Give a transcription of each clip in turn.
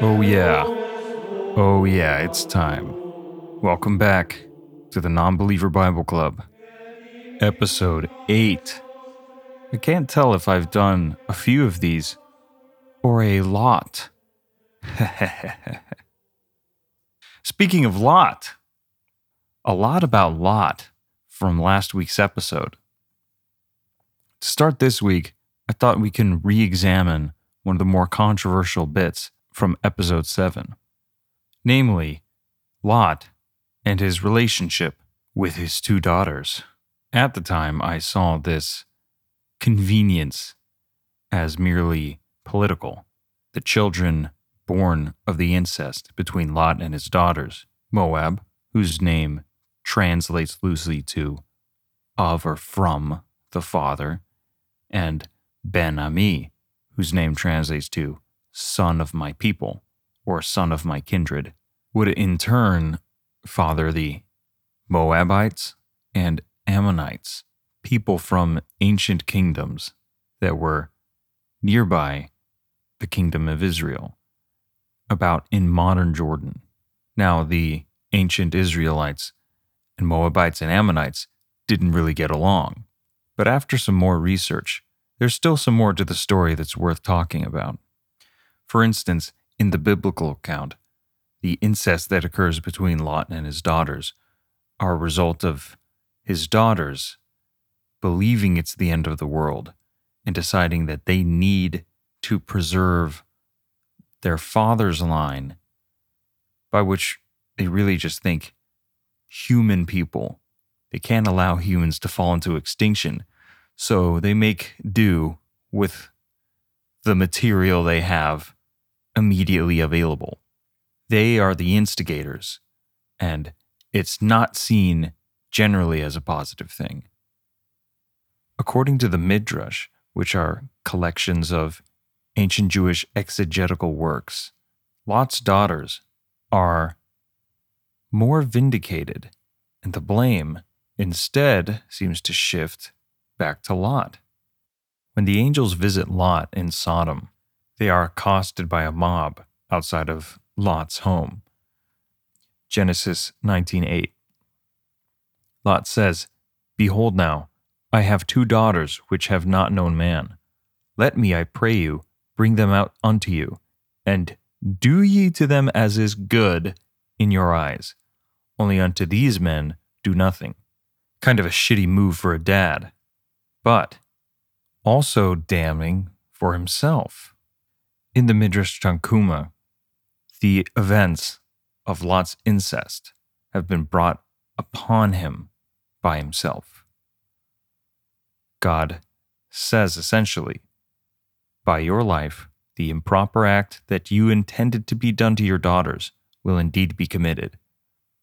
Oh, yeah. Oh, yeah, it's time. Welcome back to the Non Believer Bible Club, episode 8. I can't tell if I've done a few of these or a lot. Speaking of Lot, a lot about Lot from last week's episode. To start this week, I thought we can re examine one of the more controversial bits from episode 7, namely, Lot and his relationship with his two daughters. At the time, I saw this convenience as merely political. The children born of the incest between Lot and his daughters, Moab, whose name translates loosely to of or from the father, and Ben Ami, whose name translates to son of my people or son of my kindred, would in turn father the Moabites and Ammonites, people from ancient kingdoms that were nearby the kingdom of Israel, about in modern Jordan. Now, the ancient Israelites and Moabites and Ammonites didn't really get along. But after some more research, there's still some more to the story that's worth talking about. For instance, in the biblical account, the incest that occurs between Lot and his daughters are a result of his daughters believing it's the end of the world and deciding that they need to preserve their father's line, by which they really just think human people. They can't allow humans to fall into extinction so they make do with the material they have immediately available. They are the instigators, and it's not seen generally as a positive thing. According to the Midrash, which are collections of ancient Jewish exegetical works, Lot's daughters are more vindicated, and the blame instead seems to shift back to Lot. When the angels visit Lot in Sodom, they are accosted by a mob outside of Lot's home. Genesis 19:8. Lot says, Behold now, I have two daughters which have not known man. Let me, I pray you, bring them out unto you, and do ye to them as is good in your eyes. Only unto these men do nothing. Kind of a shitty move for a dad but also damning for himself. In the Midrash Tanhuma, the events of Lot's incest have been brought upon him by himself. God says essentially, by your life, the improper act that you intended to be done to your daughters will indeed be committed,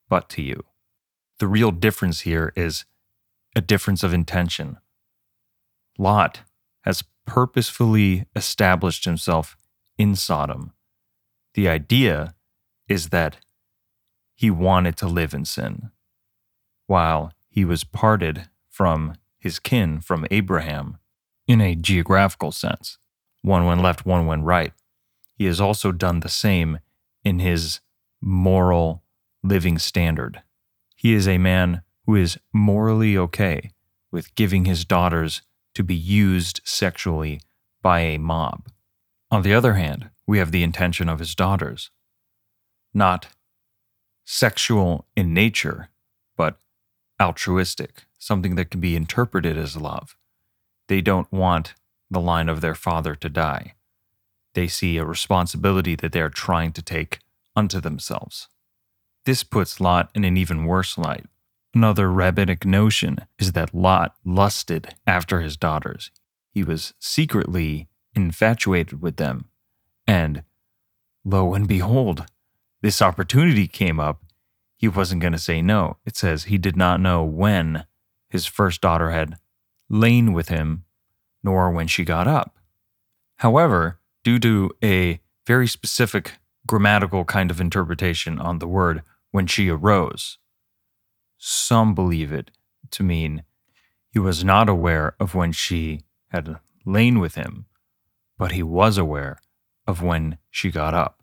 but to you. The real difference here is a difference of intention, Lot has purposefully established himself in Sodom. The idea is that he wanted to live in sin. While he was parted from his kin, from Abraham, in a geographical sense, one went left, one went right, he has also done the same in his moral living standard. He is a man who is morally okay with giving his daughters to be used sexually by a mob. On the other hand, we have the intention of his daughters, not sexual in nature, but altruistic, something that can be interpreted as love. They don't want the line of their father to die. They see a responsibility that they are trying to take unto themselves. This puts Lot in an even worse light Another rabbinic notion is that Lot lusted after his daughters. He was secretly infatuated with them. And lo and behold, this opportunity came up. He wasn't going to say no. It says he did not know when his first daughter had lain with him, nor when she got up. However, due to a very specific grammatical kind of interpretation on the word when she arose, some believe it to mean he was not aware of when she had lain with him, but he was aware of when she got up.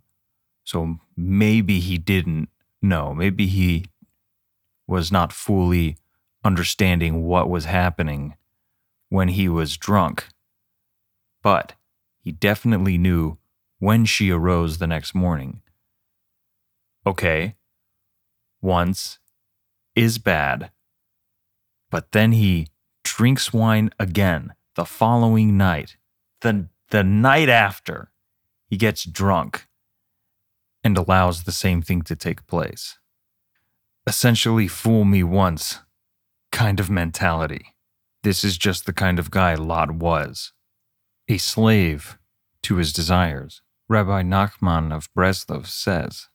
So maybe he didn't know. Maybe he was not fully understanding what was happening when he was drunk. But he definitely knew when she arose the next morning. Okay, once is bad, but then he drinks wine again the following night. The, the night after, he gets drunk and allows the same thing to take place. Essentially, fool me once kind of mentality. This is just the kind of guy Lot was a slave to his desires. Rabbi Nachman of Breslov says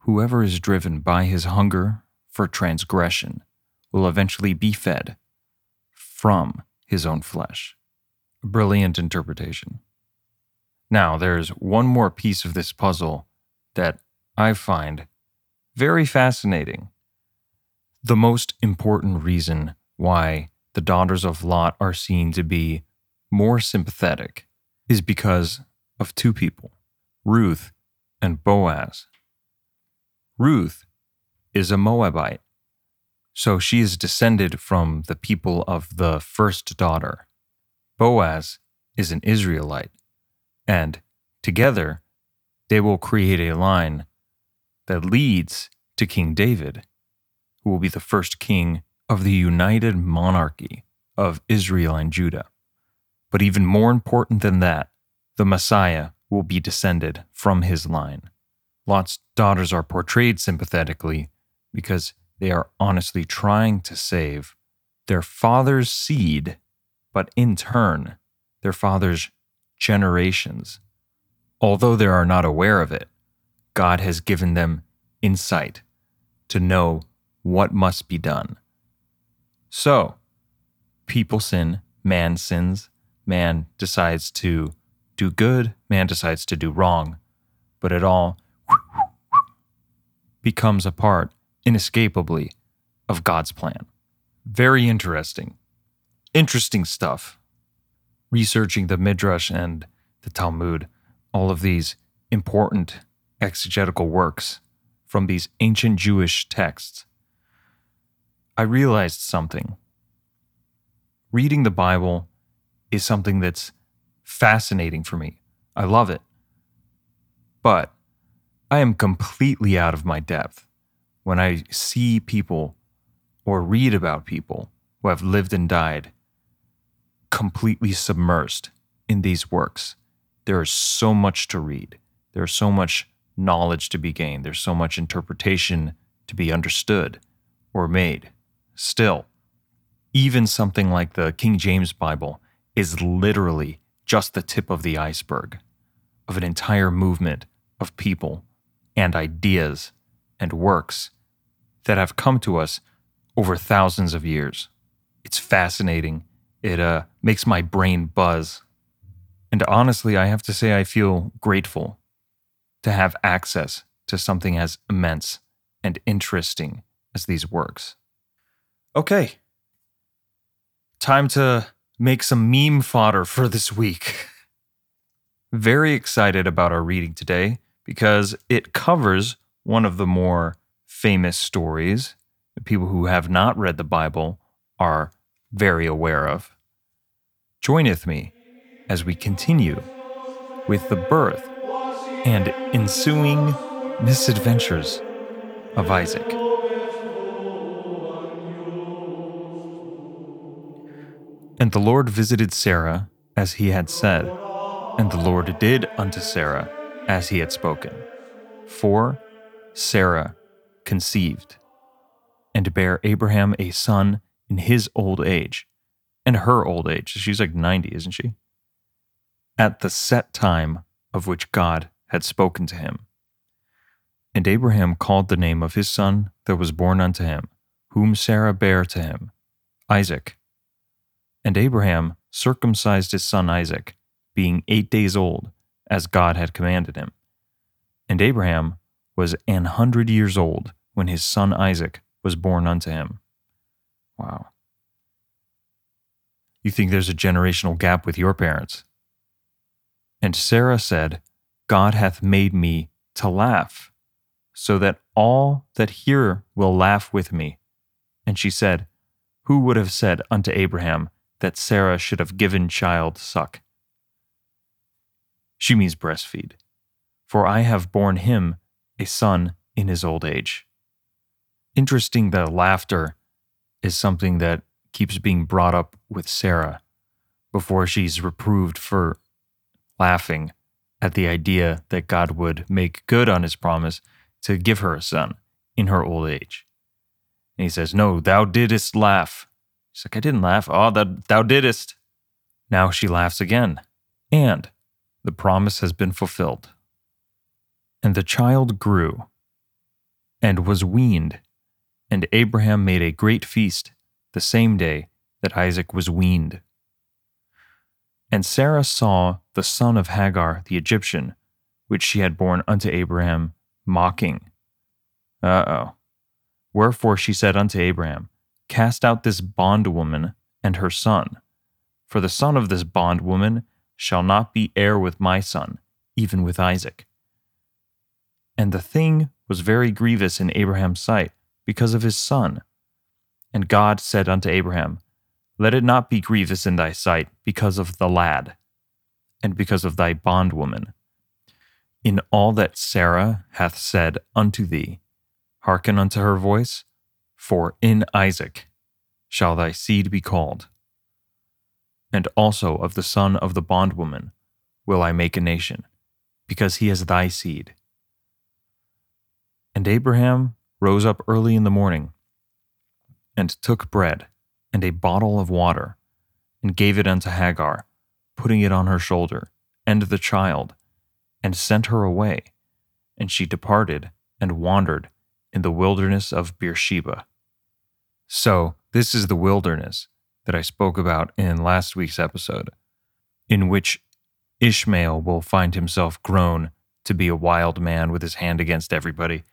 Whoever is driven by his hunger for transgression will eventually be fed from his own flesh. Brilliant interpretation. Now, there's one more piece of this puzzle that I find very fascinating. The most important reason why the daughters of Lot are seen to be more sympathetic is because of two people, Ruth and Boaz. Ruth is a Moabite, so she is descended from the people of the first daughter. Boaz is an Israelite, and together they will create a line that leads to King David, who will be the first king of the united monarchy of Israel and Judah. But even more important than that, the Messiah will be descended from his line. Lot's daughters are portrayed sympathetically because they are honestly trying to save their father's seed, but in turn, their father's generations. Although they are not aware of it, God has given them insight to know what must be done. So, people sin, man sins, man decides to do good, man decides to do wrong, but it all becomes a part, inescapably, of God's plan. Very interesting. Interesting stuff. Researching the Midrash and the Talmud, all of these important exegetical works from these ancient Jewish texts, I realized something. Reading the Bible is something that's fascinating for me. I love it. But I am completely out of my depth when I see people or read about people who have lived and died completely submersed in these works. There is so much to read. There's so much knowledge to be gained. There's so much interpretation to be understood or made. Still, even something like the King James Bible is literally just the tip of the iceberg of an entire movement of people and ideas and works that have come to us over thousands of years. It's fascinating. It uh, makes my brain buzz. And honestly, I have to say, I feel grateful to have access to something as immense and interesting as these works. Okay. Time to make some meme fodder for this week. Very excited about our reading today because it covers one of the more famous stories people who have not read the Bible are very aware of. Joineth me as we continue with the birth and ensuing misadventures of Isaac. And the Lord visited Sarah as he had said, and the Lord did unto Sarah as he had spoken. For Sarah conceived and bare Abraham a son in his old age, and her old age. She's like 90, isn't she? At the set time of which God had spoken to him. And Abraham called the name of his son that was born unto him, whom Sarah bare to him, Isaac. And Abraham circumcised his son Isaac, being eight days old, as God had commanded him. And Abraham was an hundred years old when his son Isaac was born unto him. Wow. You think there's a generational gap with your parents? And Sarah said, God hath made me to laugh, so that all that hear will laugh with me. And she said, Who would have said unto Abraham that Sarah should have given child suck? She means breastfeed. For I have borne him a son in his old age. Interesting that laughter is something that keeps being brought up with Sarah before she's reproved for laughing at the idea that God would make good on his promise to give her a son in her old age. And he says, No, thou didst laugh. She's like, I didn't laugh. Oh, that thou didst. Now she laughs again. And the promise has been fulfilled. And the child grew and was weaned, and Abraham made a great feast the same day that Isaac was weaned. And Sarah saw the son of Hagar the Egyptian, which she had borne unto Abraham, mocking. Uh oh. Wherefore she said unto Abraham, Cast out this bondwoman and her son, for the son of this bondwoman shall not be heir with my son, even with Isaac. And the thing was very grievous in Abraham's sight because of his son. And God said unto Abraham, Let it not be grievous in thy sight because of the lad, and because of thy bondwoman. In all that Sarah hath said unto thee, hearken unto her voice, for in Isaac shall thy seed be called. And also of the son of the bondwoman will I make a nation, because he is thy seed. And Abraham rose up early in the morning, and took bread and a bottle of water, and gave it unto Hagar, putting it on her shoulder, and the child, and sent her away. And she departed and wandered in the wilderness of Beersheba. So, this is the wilderness that I spoke about in last week's episode, in which Ishmael will find himself grown to be a wild man with his hand against everybody.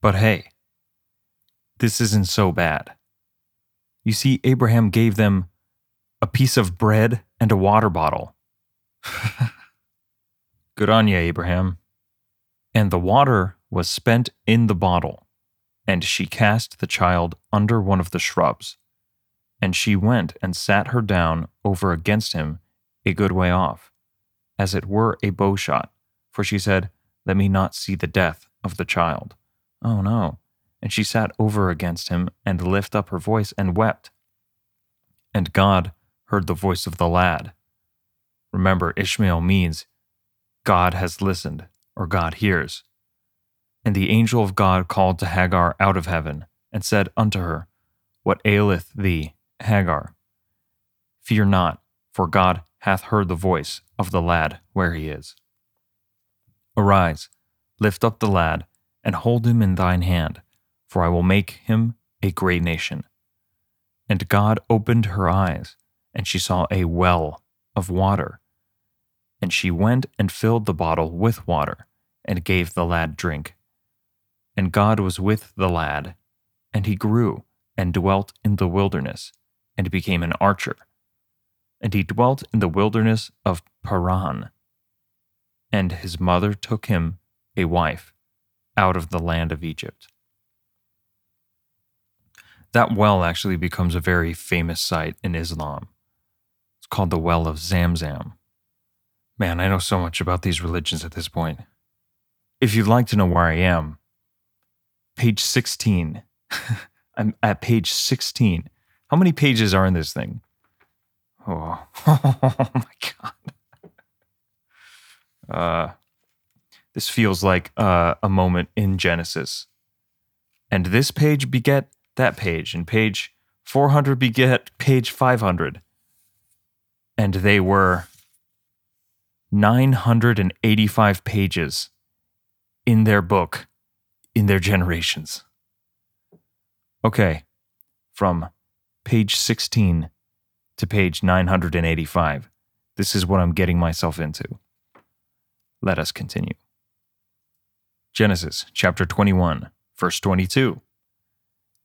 But hey, this isn't so bad. You see, Abraham gave them a piece of bread and a water bottle. Good on you, Abraham. And the water was spent in the bottle and she cast the child under one of the shrubs. And she went and sat her down over against him a good way off, as it were a bowshot, for she said, Let me not see the death of the child. Oh no. And she sat over against him and lift up her voice and wept. And God heard the voice of the lad. Remember, Ishmael means God has listened, or God hears. And the angel of God called to Hagar out of heaven, and said unto her, What aileth thee, Hagar? Fear not, for God hath heard the voice of the lad where he is. Arise, lift up the lad, and hold him in thine hand, for I will make him a great nation. And God opened her eyes, and she saw a well of water. And she went and filled the bottle with water, and gave the lad drink. And God was with the lad, and he grew and dwelt in the wilderness, and became an archer. And he dwelt in the wilderness of Paran. And his mother took him a wife out of the land of Egypt. That well actually becomes a very famous site in Islam. It's called the Well of Zamzam. Man, I know so much about these religions at this point. If you'd like to know where I am, page 16. I'm at page 16. How many pages are in this thing? Oh, oh my God. Uh, this feels like uh, a moment in Genesis. And this page beget that page, and page 400 beget page 500. And they were 985 pages in their book in their generations. Okay, from page 16 to page 985, this is what I'm getting myself into. Let us continue. Genesis chapter 21, verse 22.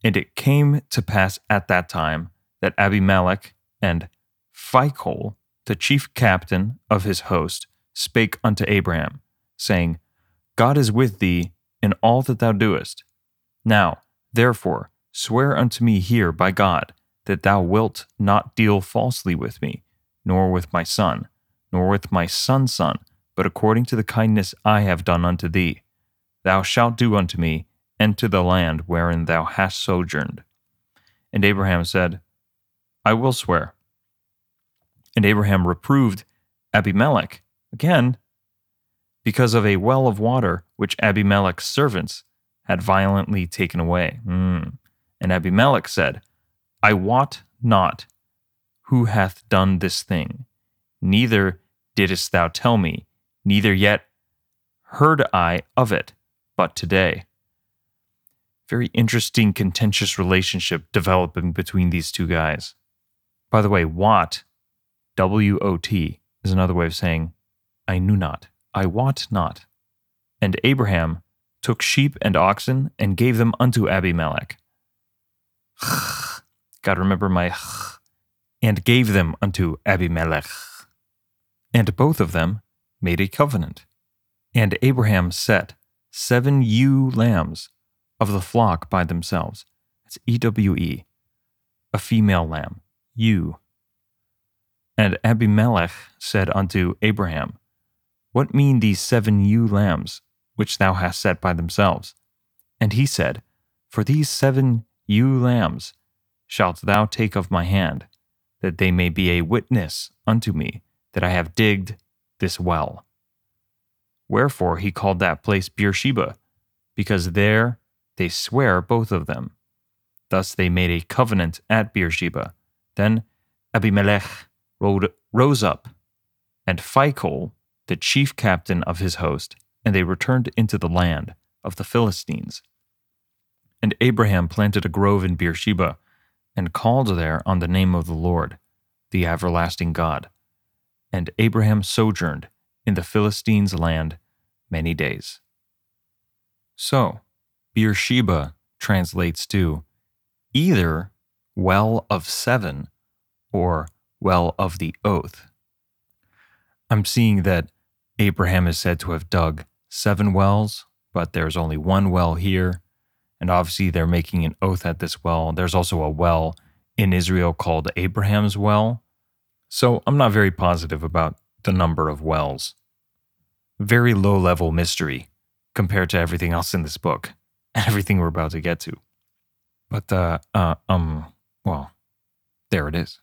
And it came to pass at that time that Abimelech and Phicol, the chief captain of his host, spake unto Abraham, saying, God is with thee in all that thou doest. Now, therefore, swear unto me here by God that thou wilt not deal falsely with me, nor with my son, nor with my son's son, but according to the kindness I have done unto thee. Thou shalt do unto me, and to the land wherein thou hast sojourned. And Abraham said, I will swear. And Abraham reproved Abimelech again because of a well of water which Abimelech's servants had violently taken away. Mm. And Abimelech said, I wot not who hath done this thing, neither didst thou tell me, neither yet heard I of it, but today. Very interesting, contentious relationship developing between these two guys. By the way, Wot, W O T, is another way of saying, I knew not, I wot not. And Abraham took sheep and oxen and gave them unto Abimelech. Gotta remember my and gave them unto Abimelech. And both of them made a covenant. And Abraham set seven ewe lambs of the flock by themselves. It's E W E, a female lamb, ewe. And Abimelech said unto Abraham, What mean these seven ewe lambs which thou hast set by themselves? And he said, For these seven ewe lambs shalt thou take of my hand, that they may be a witness unto me that I have digged this well. Wherefore he called that place Beersheba, because there they swear both of them. Thus they made a covenant at Beersheba. Then Abimelech rode, rose up, and Phicol, the chief captain of his host, and they returned into the land of the Philistines. And Abraham planted a grove in Beersheba, and called there on the name of the Lord, the everlasting God. And Abraham sojourned in the Philistines' land many days. So, Beersheba translates to either well of seven or well of the oath. I'm seeing that Abraham is said to have dug seven wells, but there's only one well here. And obviously, they're making an oath at this well. There's also a well in Israel called Abraham's Well. So I'm not very positive about the number of wells. Very low level mystery compared to everything else in this book everything we're about to get to. But, uh, uh, um, well, there it is.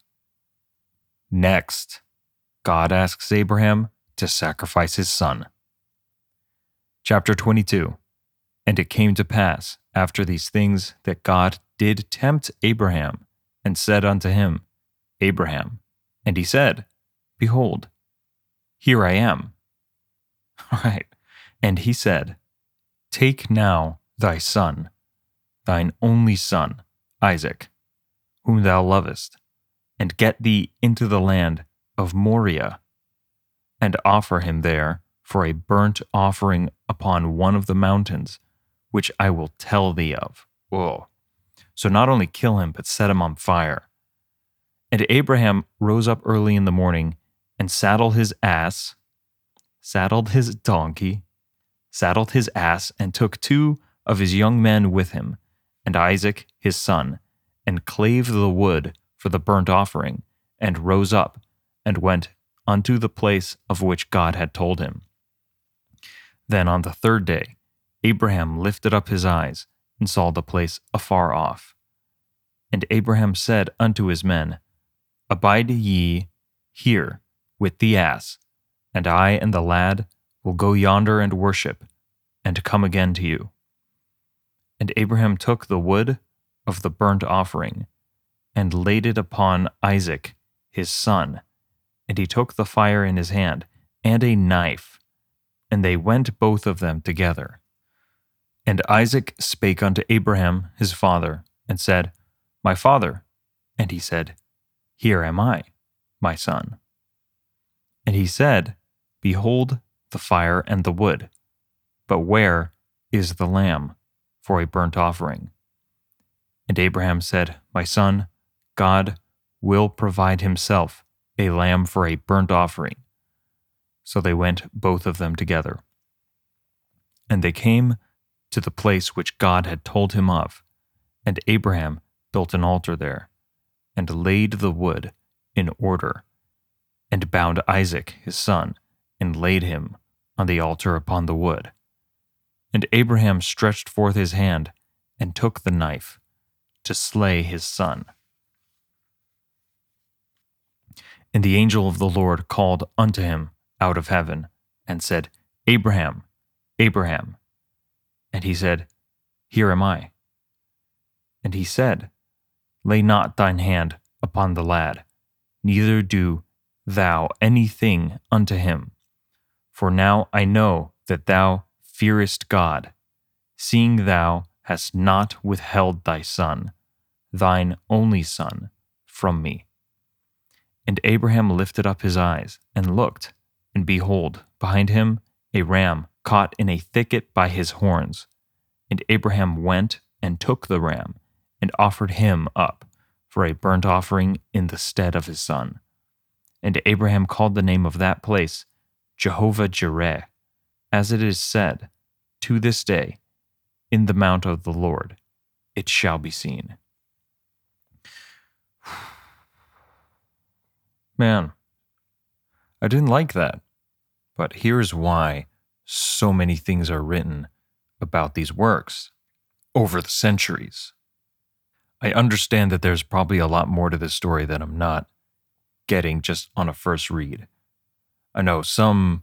Next, God asks Abraham to sacrifice his son. Chapter 22 And it came to pass after these things that God did tempt Abraham and said unto him, Abraham. And he said, Behold, here I am. All right. And he said, Take now thy son, thine only son, Isaac, whom thou lovest, and get thee into the land of Moriah, and offer him there for a burnt offering upon one of the mountains, which I will tell thee of. Whoa. So not only kill him, but set him on fire. And Abraham rose up early in the morning and saddled his ass, saddled his donkey, saddled his ass, and took two of his young men with him, and Isaac his son, and clave the wood for the burnt offering, and rose up, and went unto the place of which God had told him. Then on the third day, Abraham lifted up his eyes, and saw the place afar off. And Abraham said unto his men, Abide ye here with the ass, and I and the lad will go yonder and worship, and come again to you. And Abraham took the wood of the burnt offering, and laid it upon Isaac his son. And he took the fire in his hand, and a knife, and they went both of them together. And Isaac spake unto Abraham his father, and said, My father. And he said, Here am I, my son. And he said, Behold the fire and the wood, but where is the lamb? For a burnt offering. And Abraham said, My son, God will provide himself a lamb for a burnt offering. So they went both of them together. And they came to the place which God had told him of, and Abraham built an altar there, and laid the wood in order, and bound Isaac his son, and laid him on the altar upon the wood. And Abraham stretched forth his hand, and took the knife to slay his son. And the angel of the Lord called unto him out of heaven, and said, Abraham, Abraham. And he said, Here am I. And he said, Lay not thine hand upon the lad, neither do thou anything unto him. For now I know that thou fearest God, seeing thou hast not withheld thy son, thine only son, from me. And Abraham lifted up his eyes and looked, and behold, behind him a ram caught in a thicket by his horns. And Abraham went and took the ram and offered him up for a burnt offering in the stead of his son. And Abraham called the name of that place Jehovah Jireh, as it is said, To this day, in the mount of the Lord, it shall be seen. Man, I didn't like that. But here's why so many things are written about these works over the centuries. I understand that there's probably a lot more to this story that I'm not getting just on a first read. I know some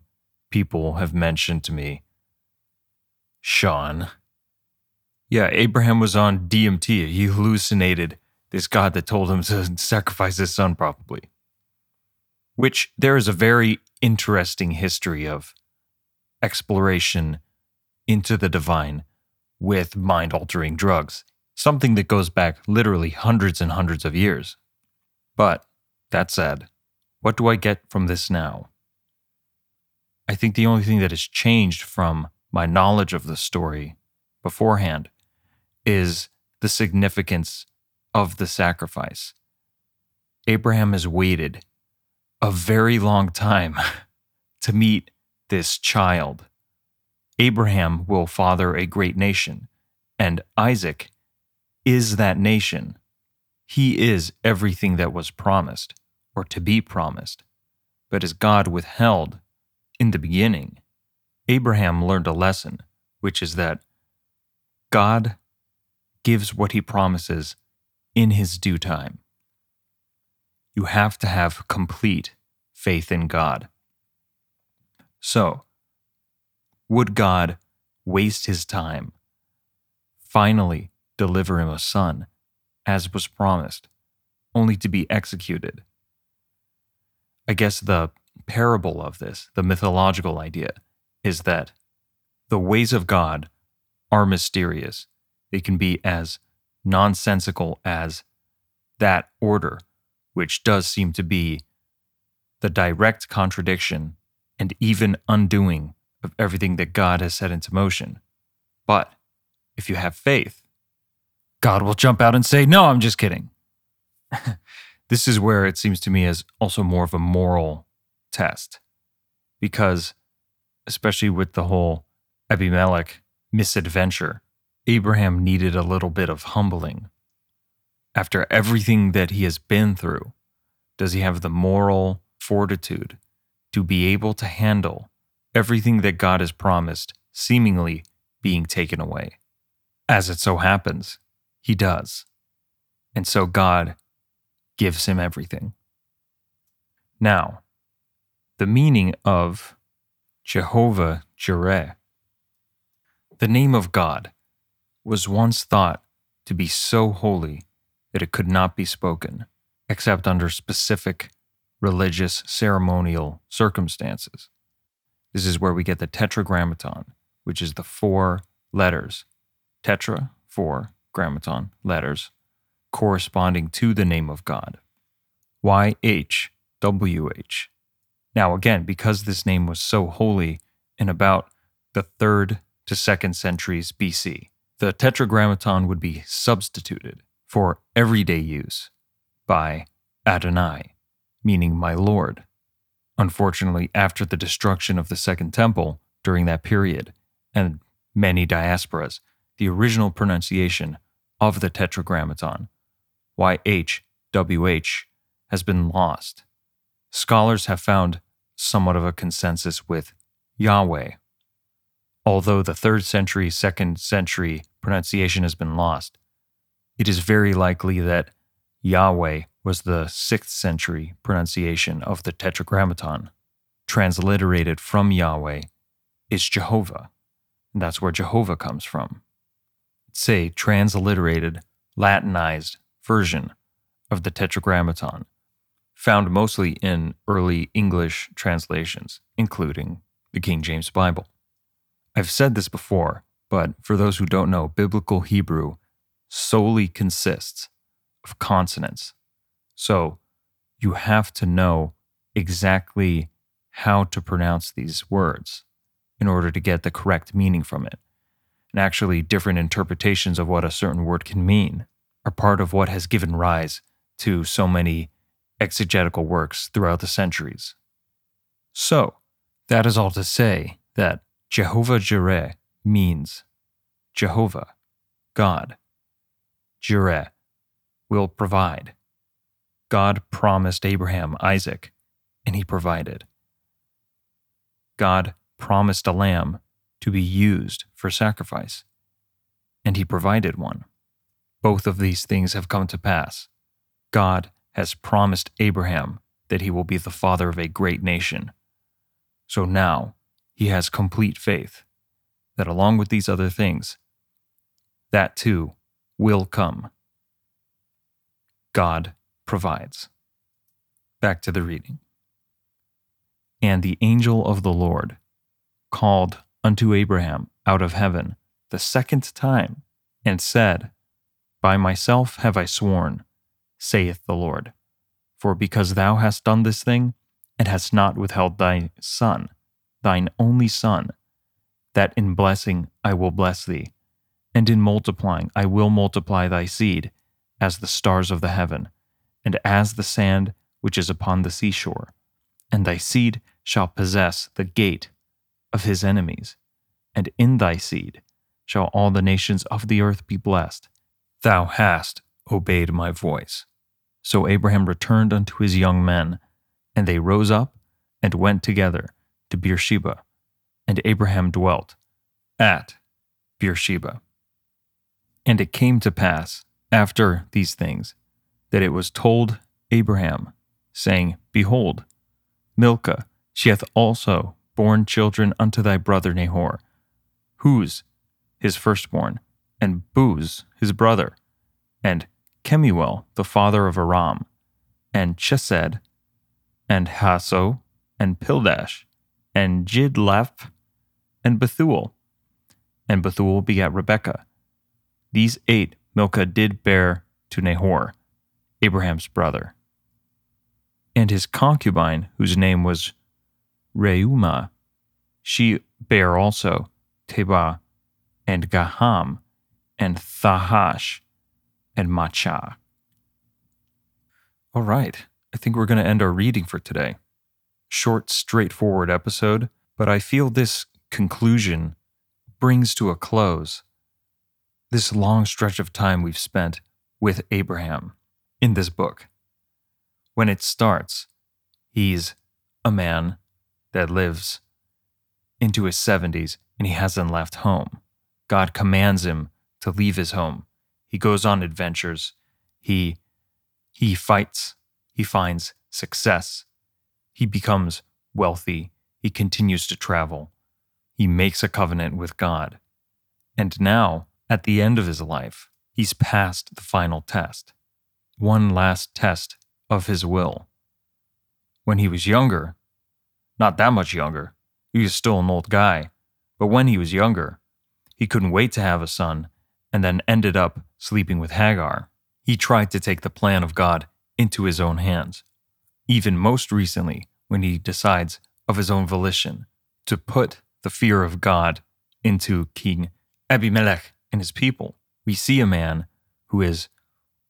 people have mentioned to me, Sean, yeah, Abraham was on DMT. He hallucinated this God that told him to sacrifice his son, probably. Which there is a very interesting history of exploration into the divine with mind altering drugs, something that goes back literally hundreds and hundreds of years. But that said, what do I get from this now? I think the only thing that has changed from my knowledge of the story beforehand is the significance of the sacrifice. Abraham has waited a very long time to meet this child. Abraham will father a great nation, and Isaac is that nation. He is everything that was promised, or to be promised. But as God withheld in the beginning, Abraham learned a lesson, which is that God gives what he promises in his due time. You have to have complete faith in God. So, would God waste his time, finally deliver him a son, as was promised, only to be executed? I guess the parable of this, the mythological idea, is that the ways of God are mysterious. They can be as nonsensical as that order, which does seem to be the direct contradiction and even undoing of everything that God has set into motion. But if you have faith, God will jump out and say, No, I'm just kidding. this is where it seems to me as also more of a moral test. Because, especially with the whole Abimelech misadventure, Abraham needed a little bit of humbling. After everything that he has been through, does he have the moral fortitude to be able to handle everything that God has promised seemingly being taken away? As it so happens, he does. And so God gives him everything. Now, the meaning of Jehovah Jireh, the name of God, was once thought to be so holy that it could not be spoken except under specific religious ceremonial circumstances. This is where we get the tetragrammaton, which is the four letters, tetra, four, grammaton, letters, corresponding to the name of God. YHWH. Now, again, because this name was so holy in about the third to second centuries BC, the tetragrammaton would be substituted for everyday use by Adonai, meaning my Lord. Unfortunately, after the destruction of the Second Temple during that period, and many diasporas the original pronunciation of the Tetragrammaton, YHWH, has been lost. Scholars have found somewhat of a consensus with Yahweh. Although the 3rd century, 2nd century pronunciation has been lost, it is very likely that Yahweh was the 6th century pronunciation of the Tetragrammaton. Transliterated from Yahweh is Jehovah. And that's where Jehovah comes from. It's a transliterated, Latinized version of the Tetragrammaton, found mostly in early English translations, including the King James Bible. I've said this before, but for those who don't know, Biblical Hebrew solely consists of consonants. So you have to know exactly how to pronounce these words in order to get the correct meaning from it. And actually, different interpretations of what a certain word can mean are part of what has given rise to so many exegetical works throughout the centuries. So, that is all to say that Jehovah Jireh means Jehovah, God. Jireh will provide. God promised Abraham Isaac, and he provided. God promised a lamb to be used for sacrifice, and he provided one. Both of these things have come to pass. God has promised Abraham that he will be the father of a great nation. So now he has complete faith that along with these other things, that too will come. God provides. Back to the reading. And the angel of the Lord called unto Abraham out of heaven the second time and said, By myself have I sworn, saith the Lord, for because thou hast done this thing, and hast not withheld thy son, thine only son, that in blessing I will bless thee, and in multiplying I will multiply thy seed as the stars of the heaven, and as the sand which is upon the seashore, and thy seed shall possess the gate of his enemies, and in thy seed shall all the nations of the earth be blessed. Thou hast obeyed my voice. So Abraham returned unto his young men, and they rose up and went together to Beersheba, and Abraham dwelt at Beersheba. And it came to pass after these things that it was told Abraham, saying, Behold, Milcah, she hath also born children unto thy brother Nahor, Huz, his firstborn, and Buz his brother, and Kemuel, the father of Aram, and Chesed, and Hazo, and Pildash, and Jidlaph, and Bethuel. And Bethuel begat Rebekah. These eight Milcah did bear to Nahor, Abraham's brother. And his concubine, whose name was Reumah. She bare also Tebah and Gaham and Thahash and Maachah. All right, I think we're going to end our reading for today. Short, straightforward episode, but I feel this conclusion brings to a close this long stretch of time we've spent with Abraham in this book. When it starts, he's a man that lives into his 70s and he hasn't left home. God commands him to leave his home. He goes on adventures. He he fights. He finds success. He becomes wealthy. He continues to travel. He makes a covenant with God. And now, at the end of his life, he's passed the final test. One last test of his will. When he was younger, not that much younger. He was still an old guy. But when he was younger, he couldn't wait to have a son and then ended up sleeping with Hagar. He tried to take the plan of God into his own hands. Even most recently, when he decides of his own volition to put the fear of God into King Abimelech and his people, we see a man who is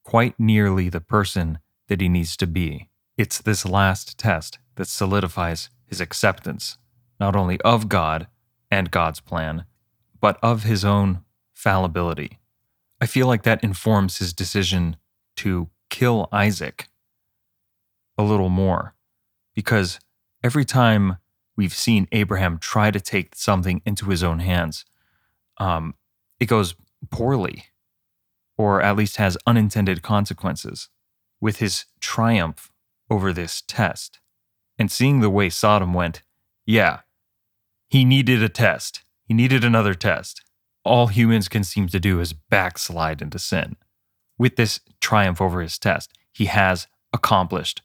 quite nearly the person that he needs to be. It's this last test that solidifies his acceptance, not only of God and God's plan, but of his own fallibility. I feel like that informs his decision to kill Isaac a little more because every time we've seen Abraham try to take something into his own hands, um, it goes poorly or at least has unintended consequences. With his triumph over this test and seeing the way Sodom went, yeah, he needed a test. He needed another test. All humans can seem to do is backslide into sin. With this triumph over his test, he has accomplished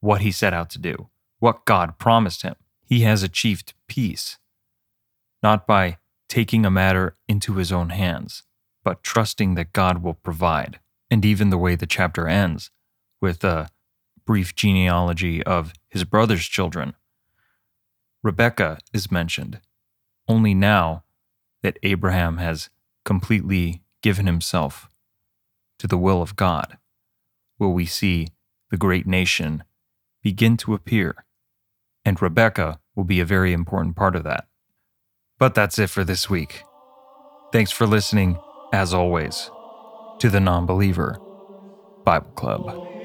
what he set out to do, what God promised him. He has achieved peace, not by taking a matter into his own hands, but trusting that God will provide. And even the way the chapter ends with a brief genealogy of his brother's children Rebecca is mentioned. Only now that Abraham has completely given himself to the will of God will we see the great nation begin to appear, and Rebecca will be a very important part of that. But that's it for this week. Thanks for listening, as always, to the Non Believer Bible Club.